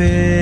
મને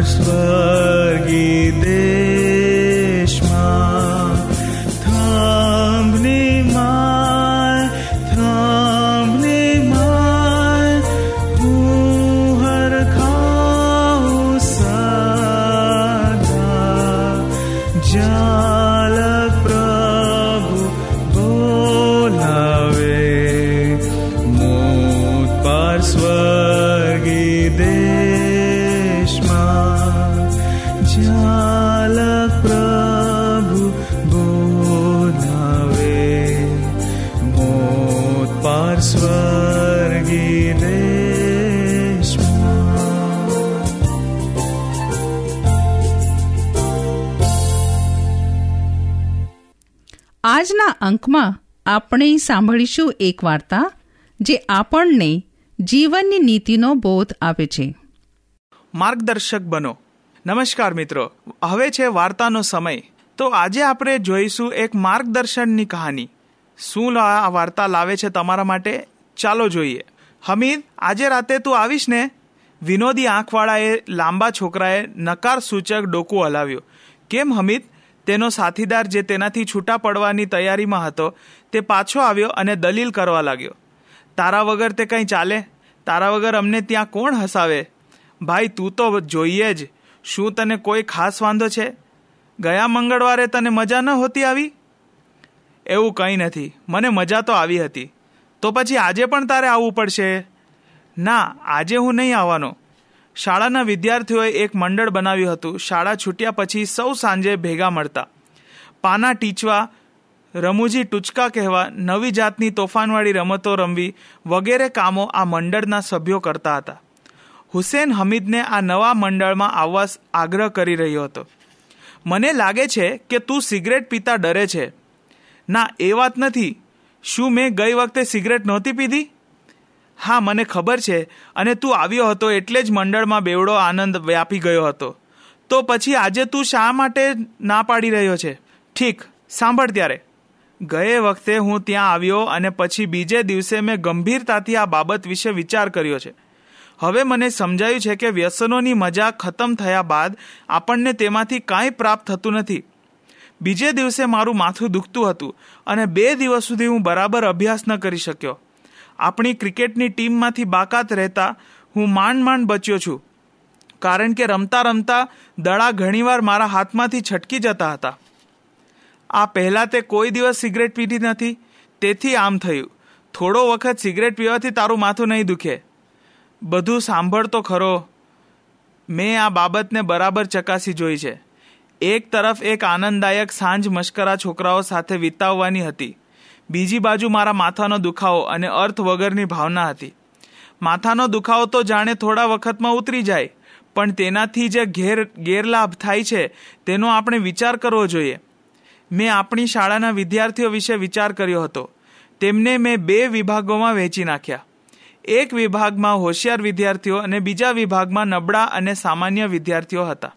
ಶಾಶ್ವಗಿದೆ અંકમાં આપણે સાંભળીશું એક વાર્તા જે આપણને જીવનની નીતિનો બોધ આપે છે. માર્ગદર્શક બનો. નમસ્કાર મિત્રો. હવે છે વાર્તાનો સમય. તો આજે આપણે જોઈશું એક માર્ગદર્શનની કહાની. શું આ વાર્તા લાવે છે તમારા માટે? ચાલો જોઈએ. હમીદ, આજે રાતે તું આવીશ ને? વિનોદી આંખવાળાએ લાંબા છોકરાએ નકાર સૂચક ડોકું હલાવ્યું. કેમ હમીદ? તેનો સાથીદાર જે તેનાથી છૂટા પડવાની તૈયારીમાં હતો, તે પાછો આવ્યો અને દલીલ કરવા લાગ્યો. તારા વગર તે કંઈ ચાલે? તારા વગર અમને ત્યાં કોણ હસાવે? ભાઈ, તું તો જોઈએ જ. શું તને કોઈ ખાસ વાંધો છે? ગયા મંગળવારે તને મજા ન હોતી આવી? એવું કંઈ નથી. મને મજા તો આવી હતી. તો પછી આજે પણ તારે આવવું પડશે? ના, આજે હું નહીં આવવાનો. શાળાના વિદ્યાર્થીઓએ એક મંડળ બનાવ્યું હતું. શાળા છૂટ્યા પછી સૌ સાંજે ભેગા મળતા. પાના ટીચવા, રમૂજી ટૂચકા કહેવા, નવી જાતની તોફાનવાળી રમતો રમવી વગેરે કામો આ મંડળના સભ્યો કરતા હતા. હુસેન હમીદને આ નવા મંડળમાં આવવા આગ્રહ કરી રહ્યો હતો. મને લાગે છે કે તું સિગરેટ પીતા ડરે છે. ના, એ વાત નથી. શું મેં ગઈ વખતે સિગરેટ નહોતી પીધી? હા, મને ખબર છે અને તું આવ્યો હતો એટલે જ મંડળમાં બેવડો આનંદ વ્યાપી ગયો હતો. તો પછી આજે તું શા માટે ના પાડી રહ્યો છે? ઠીક, સાંભળ ત્યારે. ગયે વખતે હું ત્યાં આવ્યો અને પછી બીજે દિવસે મેં ગંભીરતાથી આ બાબત વિશે વિચાર કર્યો છે. હવે મને સમજાયું છે કે વ્યસનોની મજા ખતમ થયા બાદ આપણને તેમાંથી કાંઈ પ્રાપ્ત થતું નથી. બીજે દિવસે મારું માથું દુખતું હતું અને બે દિવસ સુધી હું બરાબર અભ્યાસ ન કરી શક્યો. આપણી ક્રિકેટની ટીમમાંથી બાકાત રહેતા હું માંડ માંડ બચ્યો છું. કારણ કે રમતા રમતા દડા ઘણીવાર મારા હાથમાંથી છટકી જતા હતા. આ પહેલાં તે કોઈ દિવસ સિગરેટ પીધી નથી. તેથી આમ થયું. થોડો વખત સિગરેટ પીવાથી તારું માથું નહીં દુખે. બધું સાંભળતો ખરો. મેં આ બાબતને બરાબર ચકાસી જોઈ છે. એક તરફ એક આનંદદાયક સાંજ મશ્કરા છોકરાઓ સાથે વિતાવવાની હતી. બીજી બાજુ મારા માથાનો દુખાવો અને અર્થ વગરની ભાવના હતી. માથાનો દુખાવો તો જાણે થોડા વખતમાં ઉતરી જાય, પણ તેનાથી જે ઘેર, ગેરલાભ થાય છે, તેનો આપણે વિચાર કરવો જોઈએ. મેં આપણી શાળાના વિદ્યાર્થીઓ વિશે વિચાર કર્યો હતો. તેમને મેં બે વિભાગોમાં વહેંચી નાખ્યા. એક વિભાગમાં હોશિયાર વિદ્યાર્થીઓ અને બીજા વિભાગમાં નબળા અને સામાન્ય વિદ્યાર્થીઓ હતા.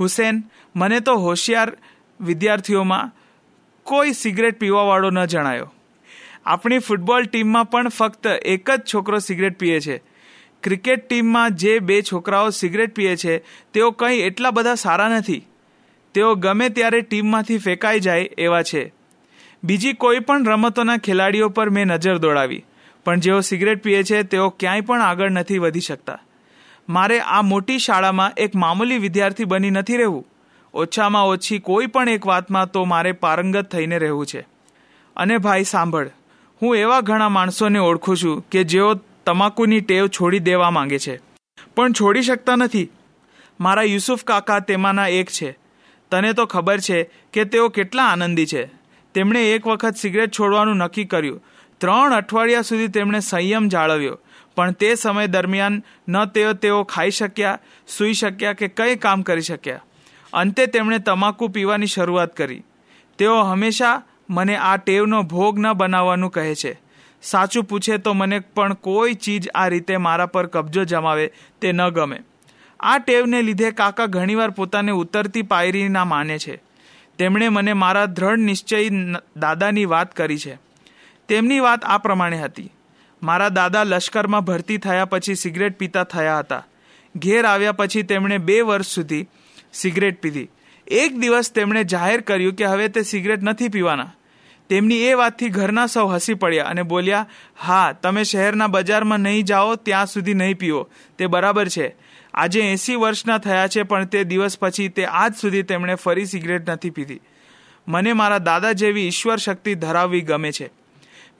હુસેન, મને તો હોશિયાર વિદ્યાર્થીઓમાં કોઈ સિગરેટ પીવાવાળો ન જણાયો. આપણી ફૂટબોલ ટીમમાં પણ ફક્ત એક જ છોકરો સિગરેટ પીએ છે. ક્રિકેટ ટીમમાં જે બે છોકરાઓ સિગરેટ પીએ છે, તેઓ કંઈ એટલા બધા સારા નથી. તેઓ ગમે ત્યારે ટીમમાંથી ફેંકાઈ જાય એવા છે. બીજી કોઈ પણ રમતોના ખેલાડીઓ પર મેં નજર દોડાવી, પણ જેઓ સિગરેટ પીએ છે, તેઓ ક્યાંય પણ આગળ નથી વધી શકતા. મારે આ મોટી શાળામાં એક મામૂલી વિદ્યાર્થી બની નથી રહેવું. ઓછામાં ઓછી કોઈ પણ એક વાતમાં તો મારે પારંગત થઈને રહેવું છે. અને ભાઈ સાંભળ, હું એવા ઘણા માણસોને ઓળખું છું કે જેઓ તમાકુની ટેવ છોડી દેવા માંગે છે. પણ છોડી શકતા નથી. મારા યુસુફ કાકા તેમાંના એક છે. તને તો ખબર છે કે તેઓ કેટલા આનંદી છે. તેમણે એક વખત સિગરેટ છોડવાનું નક્કી કર્યું. ત્રણ અઠવાડિયા સુધી તેમણે સંયમ જાળવ્યો. પણ તે સમય દરમિયાન ન તેઓ તેઓ ખાઈ શક્યા, સૂઈ શક્યા કે કંઈ કામ કરી શક્યા. અંતે તેમણે તમાકુ પીવાની શરૂઆત કરી. તેઓ હંમેશા મને આ ટેવનો ભોગ ન બનાવવાનું કહે છે. સાચું પૂછે તો મને પણ કોઈ ચીજ આ રીતે મારા પર કબજો જમાવે તે ન ગમે. આ ટેવને લીધે કાકા ઘણીવાર પોતાને ઉતરતી પાયરીના માને છે. તેમણે મને મારા દ્રઢ નિશ્ચય દાદાની વાત કરી છે. તેમની વાત આ પ્રમાણે હતી. મારા દાદા લશ્કરમાં ભરતી થયા પછી સિગરેટ પીતા થયા હતા. ઘેર આવ્યા પછી તેમણે બે વર્ષ સુધી સિગરેટ પીધી. એક દિવસ તેમણે જાહેર કર્યું કે હવે તે સિગરેટ નથી પીવાના. તેમની એ વાતથી ઘરના સૌ હસી પડ્યા અને બોલ્યા, હા, તમે શહેરના બજારમાં નહીં જાઓ, ત્યાં સુધી નહીં પીવો તે બરાબર છે. આજે એંસી વર્ષના થયા છે, પણ તે દિવસ પછી તે આજ સુધી તેમણે ફરી સિગરેટ નથી પીધી. મને મારા દાદા જેવી ઈશ્વર શક્તિ ધરાવવી ગમે છે.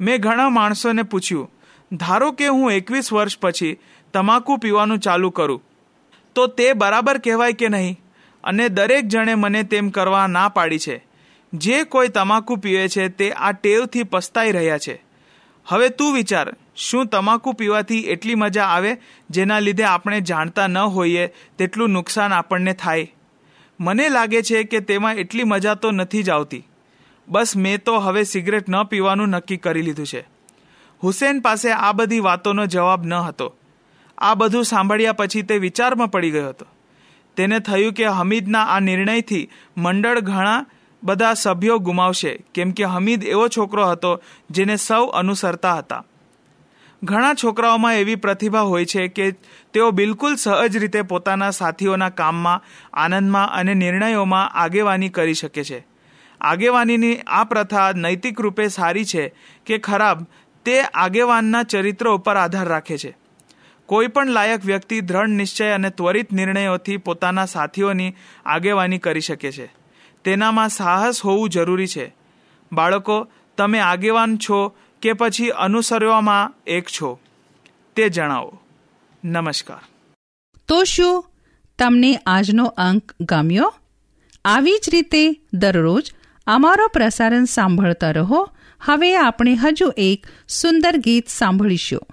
મેં ઘણા માણસોને પૂછ્યું, ધારો કે હું એકવીસ વર્ષ પછી તમાકુ પીવાનું ચાલુ કરું, તો તે બરાબર કહેવાય કે નહીં? અને દરેક જણે મને તેમ કરવા ના પાડી છે. જે કોઈ તમાકુ પીવે છે તે આ ટેવથી પસ્તાઈ રહ્યા છે. હવે તું વિચાર, શું તમાકુ પીવાથી એટલી મજા આવે જેના લીધે આપણે જાણતા ન હોઈએ તેટલું નુકસાન આપણને થાય? મને લાગે છે કે તેમાં એટલી મજા તો નથી જ આવતી. બસ મેં તો હવે સિગરેટ ન પીવાનું નક્કી કરી લીધું છે. હુસેન પાસે આ બધી વાતોનો જવાબ ન હતો. આ બધું સાંભળ્યા પછી તે વિચારમાં પડી ગયો હતો. તેને થયું કે હમીદના આ નિર્ણયથી મંડળ ઘણા બધા સભ્યો ગુમાવશે. કેમ કે હમીદ એવો છોકરો હતો જેને સૌ અનુસરતા હતા. ઘણા છોકરાઓમાં એવી પ્રતિભા હોય છે કે તેઓ બિલકુલ સહજ રીતે પોતાના સાથીઓના કામમાં, આનંદમાં અને નિર્ણયોમાં આગેવાની કરી શકે છે. આગેવાનીની આ પ્રથા નૈતિક રૂપે સારી છે કે ખરાબ તે આગેવાનના ચરિત્ર ઉપર આધાર રાખે છે. કોઈ પણ લાયક વ્યક્તિ દ્રઢ નિશ્ચય અને ત્વરિત નિર્ણયોથી પોતાના સાથીઓની આગેવાની કરી શકે છે. તેનામાં સાહસ હોવું જરૂરી છે. બાળકો, તમે આગેવાન છો કે પછી અનુસરવામાં એક છો? તે જણાવો. નમસ્કાર. તો શું તમને આજનો અંક ગમ્યો? આવી જ રીતે દરરોજ અમારો પ્રસારણ સાંભળતા રહો. હવે આપણે હજુ એક સુંદર ગીત સાંભળીશું.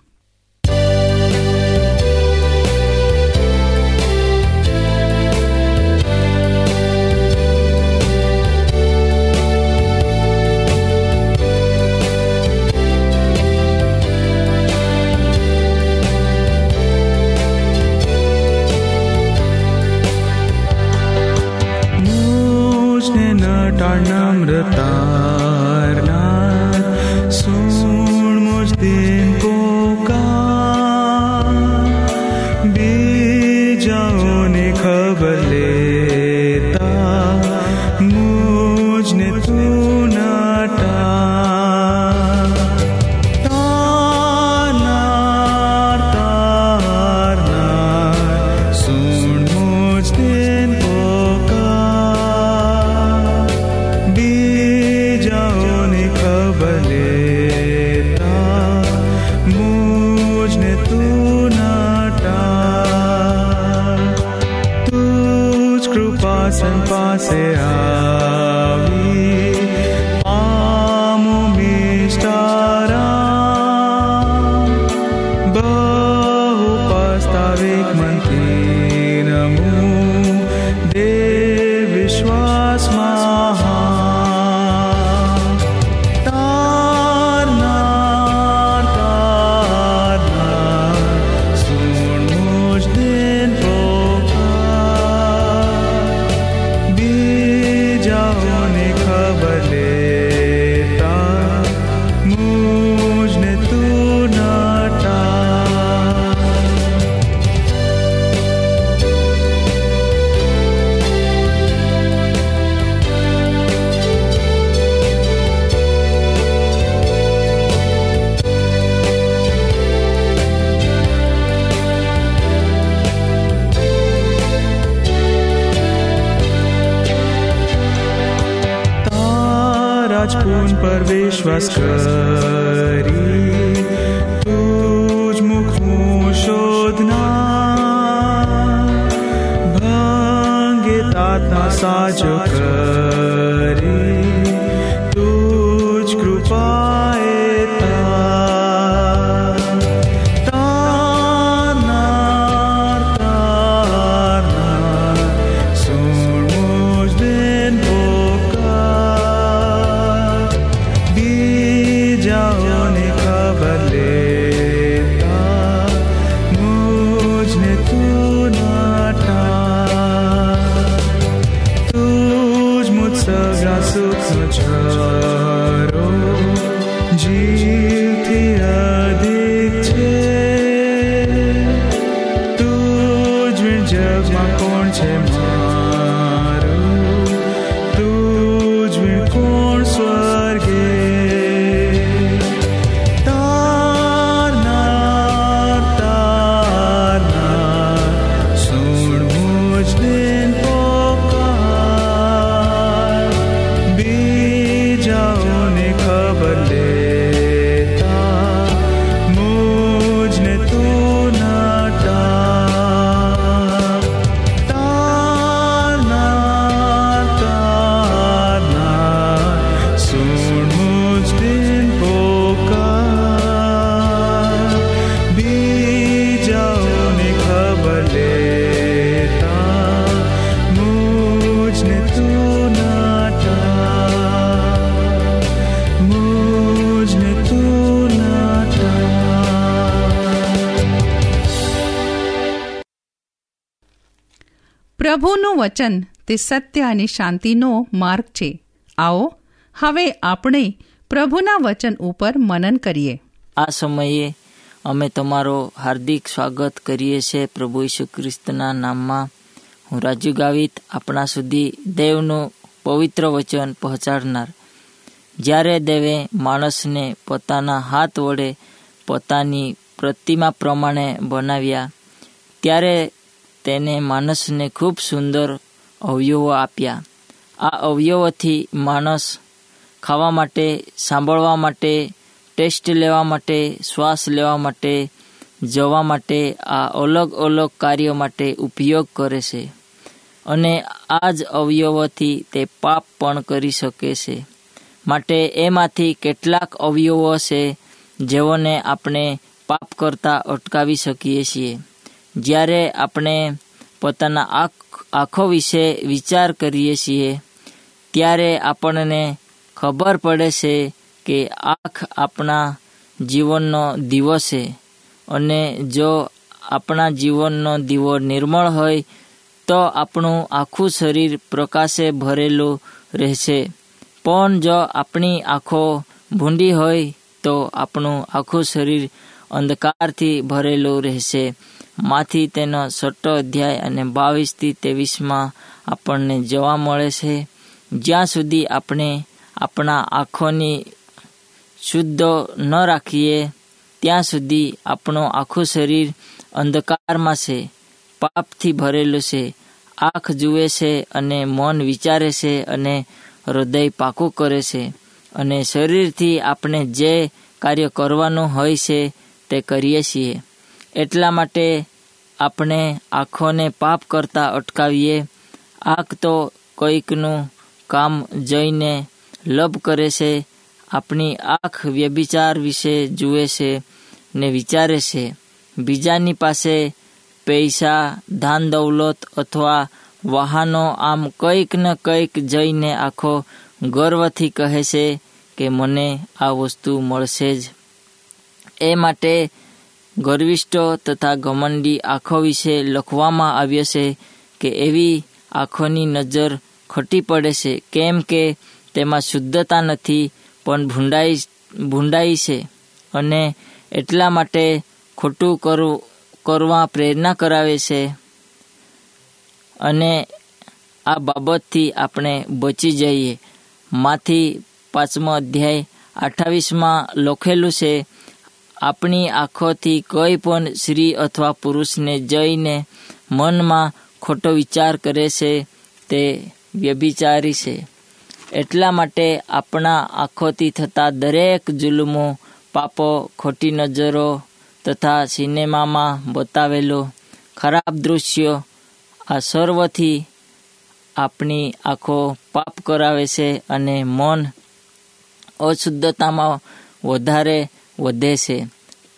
कृपा सन पासे आवी सर्वेश्वस्कर सूक्ष्म जीव પ્રભુનું વચન તે સત્ય અને શાંતિનો માર્ગ છે. આવો, હવે આપણે પ્રભુના વચન ઉપર મનન કરીએ. આ સમયે અમે તમારો હાર્દિક સ્વાગત કરીએ છીએ પ્રભુ ઈસુ ખ્રિસ્તના નામમાં. હું રાજુ ગાવિત આપણા સુધી દેવનું પવિત્ર વચન પહોંચાડનાર. જ્યારે દેવે માણસને પોતાના હાથ વડે પોતાની પ્રતિમા પ્રમાણે બનાવ્યા, ત્યારે તેને માણસને ખૂબ સુંદર અવયવો આપ્યા. આ અવયવોથી માણસ ખાવા માટે, સાંભળવા માટે, ટેસ્ટ લેવા માટે, શ્વાસ લેવા માટે, જવા માટે આ અલગ અલગ કાર્યો માટે ઉપયોગ કરે છે. અને આ જ અવયવોથી તે પાપ પણ કરી શકે છે. માટે એમાંથી કેટલાક અવયવો છે જેઓને આપણે પાપ કરતા અટકાવી શકીએ છીએ. જ્યારે આપણે પોતાના આંખ, આંખો વિશે વિચાર કરીએ છીએ, ત્યારે આપણને ખબર પડે છે કે આંખ આપણા જીવનનો દીવો છે. અને જો આપણા જીવનનો દીવો નિર્મળ હોય, તો આપણું આખું શરીર પ્રકાશે ભરેલું રહેશે. પણ જો આપણી આંખો ભૂંડી હોય, તો આપણું આખું શરીર અંધકારથી ભરેલું રહેશે. માંથી તેનો છઠ્ઠો અધ્યાય અને બાવીસથી ત્રેવીસમાં આપણને જોવા મળે છે. જ્યાં સુધી આપણે આપણા આંખોની શુદ્ધ ન રાખીએ, ત્યાં સુધી આપણું આખું શરીર અંધકારમાં છે, પાપથી ભરેલું છે, આંખ જુએ છે અને મન વિચારે છે અને હૃદય પાકું કરે છે. અને શરીરથી આપણે જે કાર્ય કરવાનું હોય છે, તે કરીએ છીએ. એટલા માટે આપણે આંખોને પાપ કરતા અટકાવીએ. આંખ તો કોઈકનું કામ જઈને લભ કરે છે, આપણી આંખ વ્યભિચાર વિશે જુએ છે ને વિચારે છે. બીજાની પાસે પૈસા ધાન દૌલત અથવા વાહનો આમ કંઈક ને કંઈક જઈને આખો ગર્વથી કહે છે કે મને આ વસ્તુ મળશે જ. એ માટે ગર્વિષ્ઠો તથા ઘમંડી આંખો વિશે લખવામાં આવ્યો છે કે એવી આંખોની નજર ખટી પડે છે. કેમ કે તેમાં શુદ્ધતા નથી, પણ ભૂંડાઈ ભૂંડાઈ છે અને એટલા માટે ખોટું કરવું કરવા પ્રેરણા કરાવે છે. અને આ બાબતથી આપણે બચી જઈએ. માંથી પાંચમો અધ્યાય અઠ્ઠાવીસમાં લખેલું છે આપણી આંખોથી કોઈ પણ સ્ત્રી અથવા પુરુષને જઈને મનમાં ખોટો વિચાર કરે છે, તે વ્યભિચારી છે. એટલા માટે આપણા આંખોથી થતા દરેક જુલમો, પાપો, ખોટી નજરો તથા સિનેમામાં બતાવેલો ખરાબ દૃશ્યો આ સર્વથી આપણી આંખો પાપ કરાવે છે અને મન અશુદ્ધતામાં વધારે વધે છે.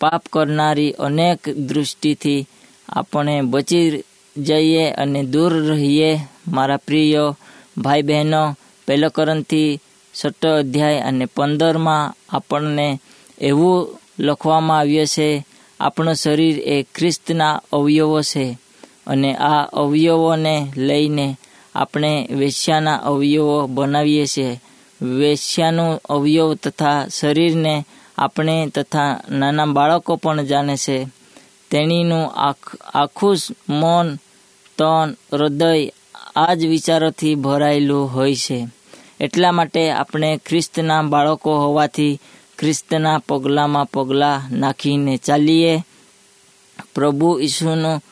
પાપ કરનારી અનેક દૃષ્ટિથી આપણે બચી જઈએ અને દૂર રહીએ. મારા પ્રિય ભાઈ બહેનો પહેલો કરંથી છઠ્ઠો અધ્યાય અને પંદરમાં આપણને એવું લખવામાં આવ્યું છે, આપણું શરીર એ ખ્રિસ્તના અવયવો છે અને આ અવયવોને લઈને આપણે વેશ્યાના અવયવો બનાવીએ છીએ. વેશ્યાનું અવયવ તથા શરીરને આપણે તથા નાના બાળકો પણ જાણે છે. તેણીનું આખું મન, તન, હૃદય આ જ વિચારોથી ભરાયેલું હોય છે. એટલા માટે આપણે ખ્રિસ્તના બાળકો હોવાથી ખ્રિસ્તના પગલામાં પગલાં નાખીને ચાલીએ. પ્રભુ ઈસુનું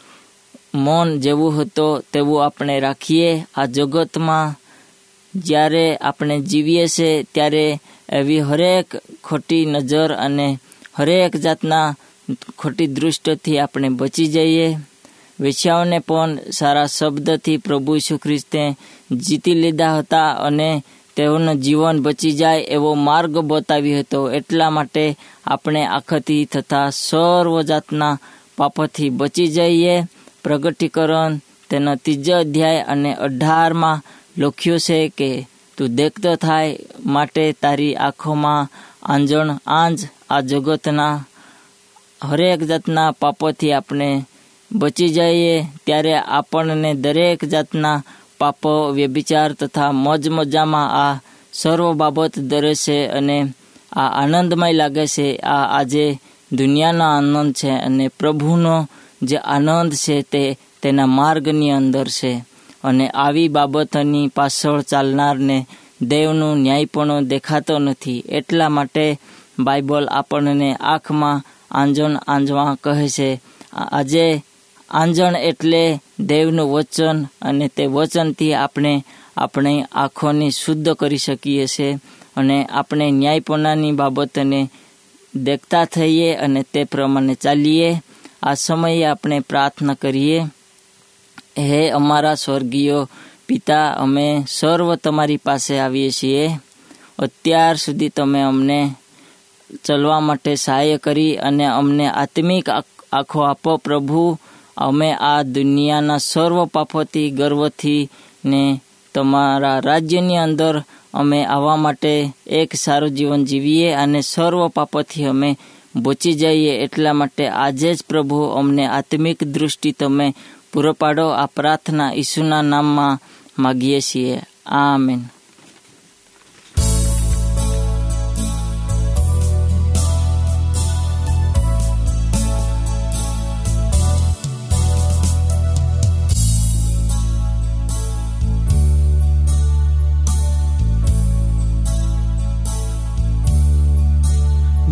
મન જેવું હતો તેવું આપણે રાખીએ. આ જગતમાં જ્યારે આપણે જીવીએ છીએ, ત્યારે એવી હરેક ખોટી નજર અને હરેક જાતના ખોટી દૃષ્ટિથી આપણે બચી જઈએ. વેશ્યાઓને પણ સારા શબ્દથી પ્રભુ ઈસુ ખ્રિસ્તે જીતી લીધા હતા અને તેઓનું જીવન બચી જાય એવો માર્ગ બતાવ્યો હતો. એટલા માટે આપણે આખતી થતા સર્વ જાતના પાપથી બચી જઈએ. પ્રગટીકરણ તેનો ત્રીજો અધ્યાય અને અઢારમાં લખ્યું છે કે તું દેખતો થાય માટે તારી આંખોમાં આંજણ આંજ આ જગતના હરેક જાતના પાપોથી આપણે બચી જઈએ ત્યારે આપણને દરેક જાતના પાપો, વ્યભિચાર તથા મોજ મજામાં આ સર્વ બાબત દરે છે અને આ આનંદમય લાગે છે. આ આજે દુનિયાનો આનંદ છે અને પ્રભુનો જે આનંદ છે તે તેના માર્ગની અંદર છે. અને આવી બાબતોની પાછળ ચાલનારને દેવનું ન્યાયપણો દેખાતો નથી. એટલા માટે બાઇબલ આપણને આંખમાં આંજણ આંજવા કહે છે આજે આંજણ એટલે દેવનું વચન અને તે વચનથી આપણે આપણી આંખોને શુદ્ધ કરી શકીએ છીએ અને આપણે ન્યાયપણાની બાબતને દેખતા થઈએ અને તે પ્રમાણે ચાલીએ. આ સમયે આપણે પ્રાર્થના કરીએ. હે અમારા સ્વર્ગીય પિતા, અમે સર્વ તમારી પાસે આવીએ છીએ. અત્યાર સુધી તમે અમને ચલવા માટે સહાય કરી અને અમને આત્મિક આખો આપો પ્રભુ. અમે આ દુનિયાના સર્વ પાપોથી, ગર્વથી ને તમારા રાજ્યની અંદર અમે આવવા માટે એક સારું જીવન જીવીએ અને સર્વ પાપોથી અમે બચી જઈએ. એટલા માટે આજે જ પ્રભુ અમને આત્મિક દૃષ્ટિ તમે પૂરો પાડો આ પ્રાર્થના ઈસુના નામમાં માગીએ છીએ. આમેન.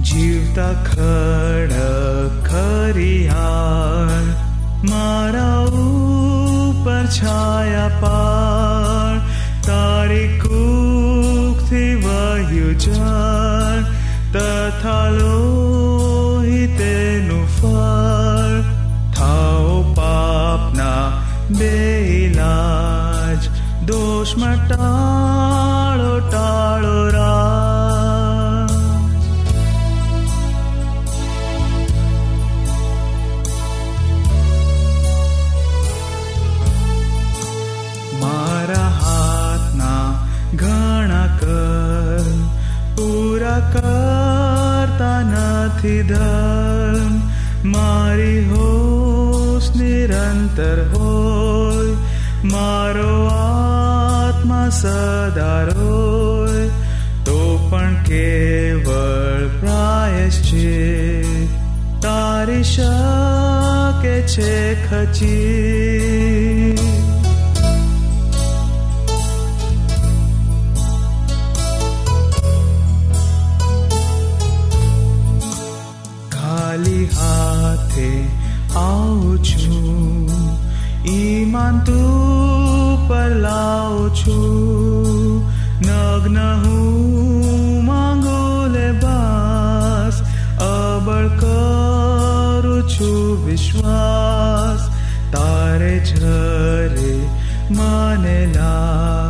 જીવતા ખડક ખરિયાર મારા ઉપર છાયા પાર તારી કુખથી વહ્યું જળ તથા લોહી તેનું ફળ. નિરંતર હોય મારો આત્મા સદા રોય તો પણ કેવળ છે. તારી શકે છે ખચી? આવું છું. ઈમાન તું પર લાવું છું. નગ્ન હું માંગો લે બાસ. અબળ કરું છું વિશ્વાસ. તારે છરે મને લાવ.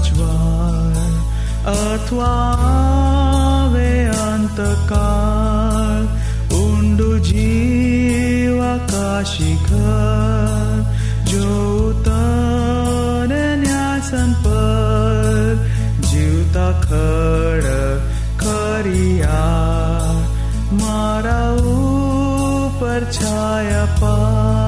અજવાળ અથવા આવે અંતકાળ. ઊંડું જીવ આકાશી ઘર. જો તને જીવતા ખડ ખરિયા. મારા ઉપર છાયા પા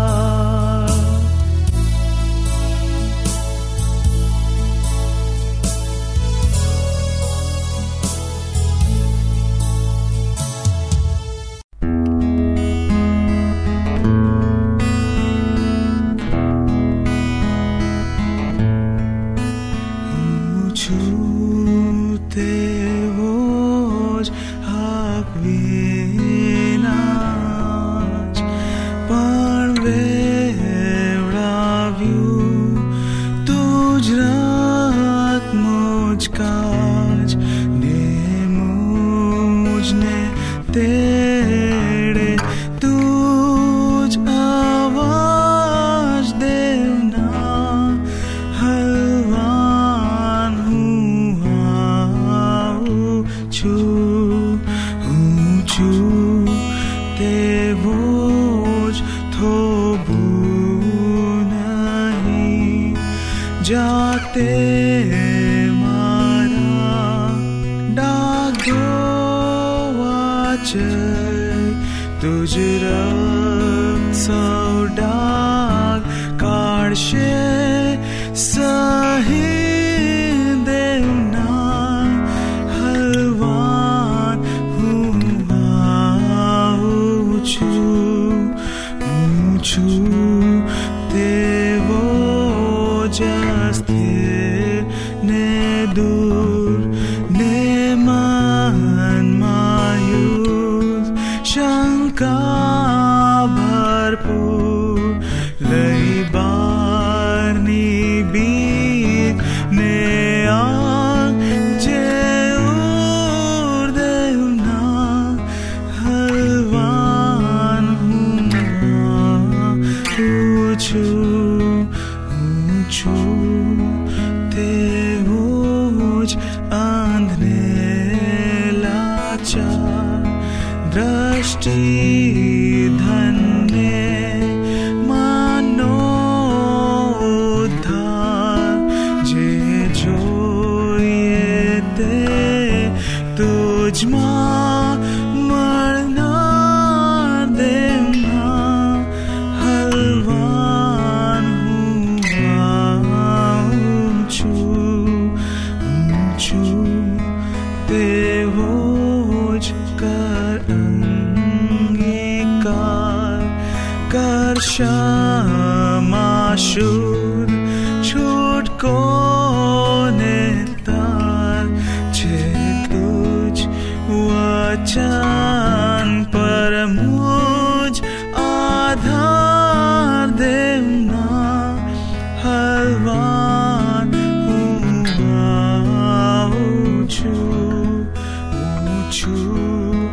છું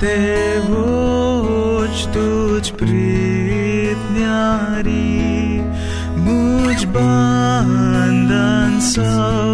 તેવો જ તુજ પ્રીત ન્યારી મુજ બંધન સૌ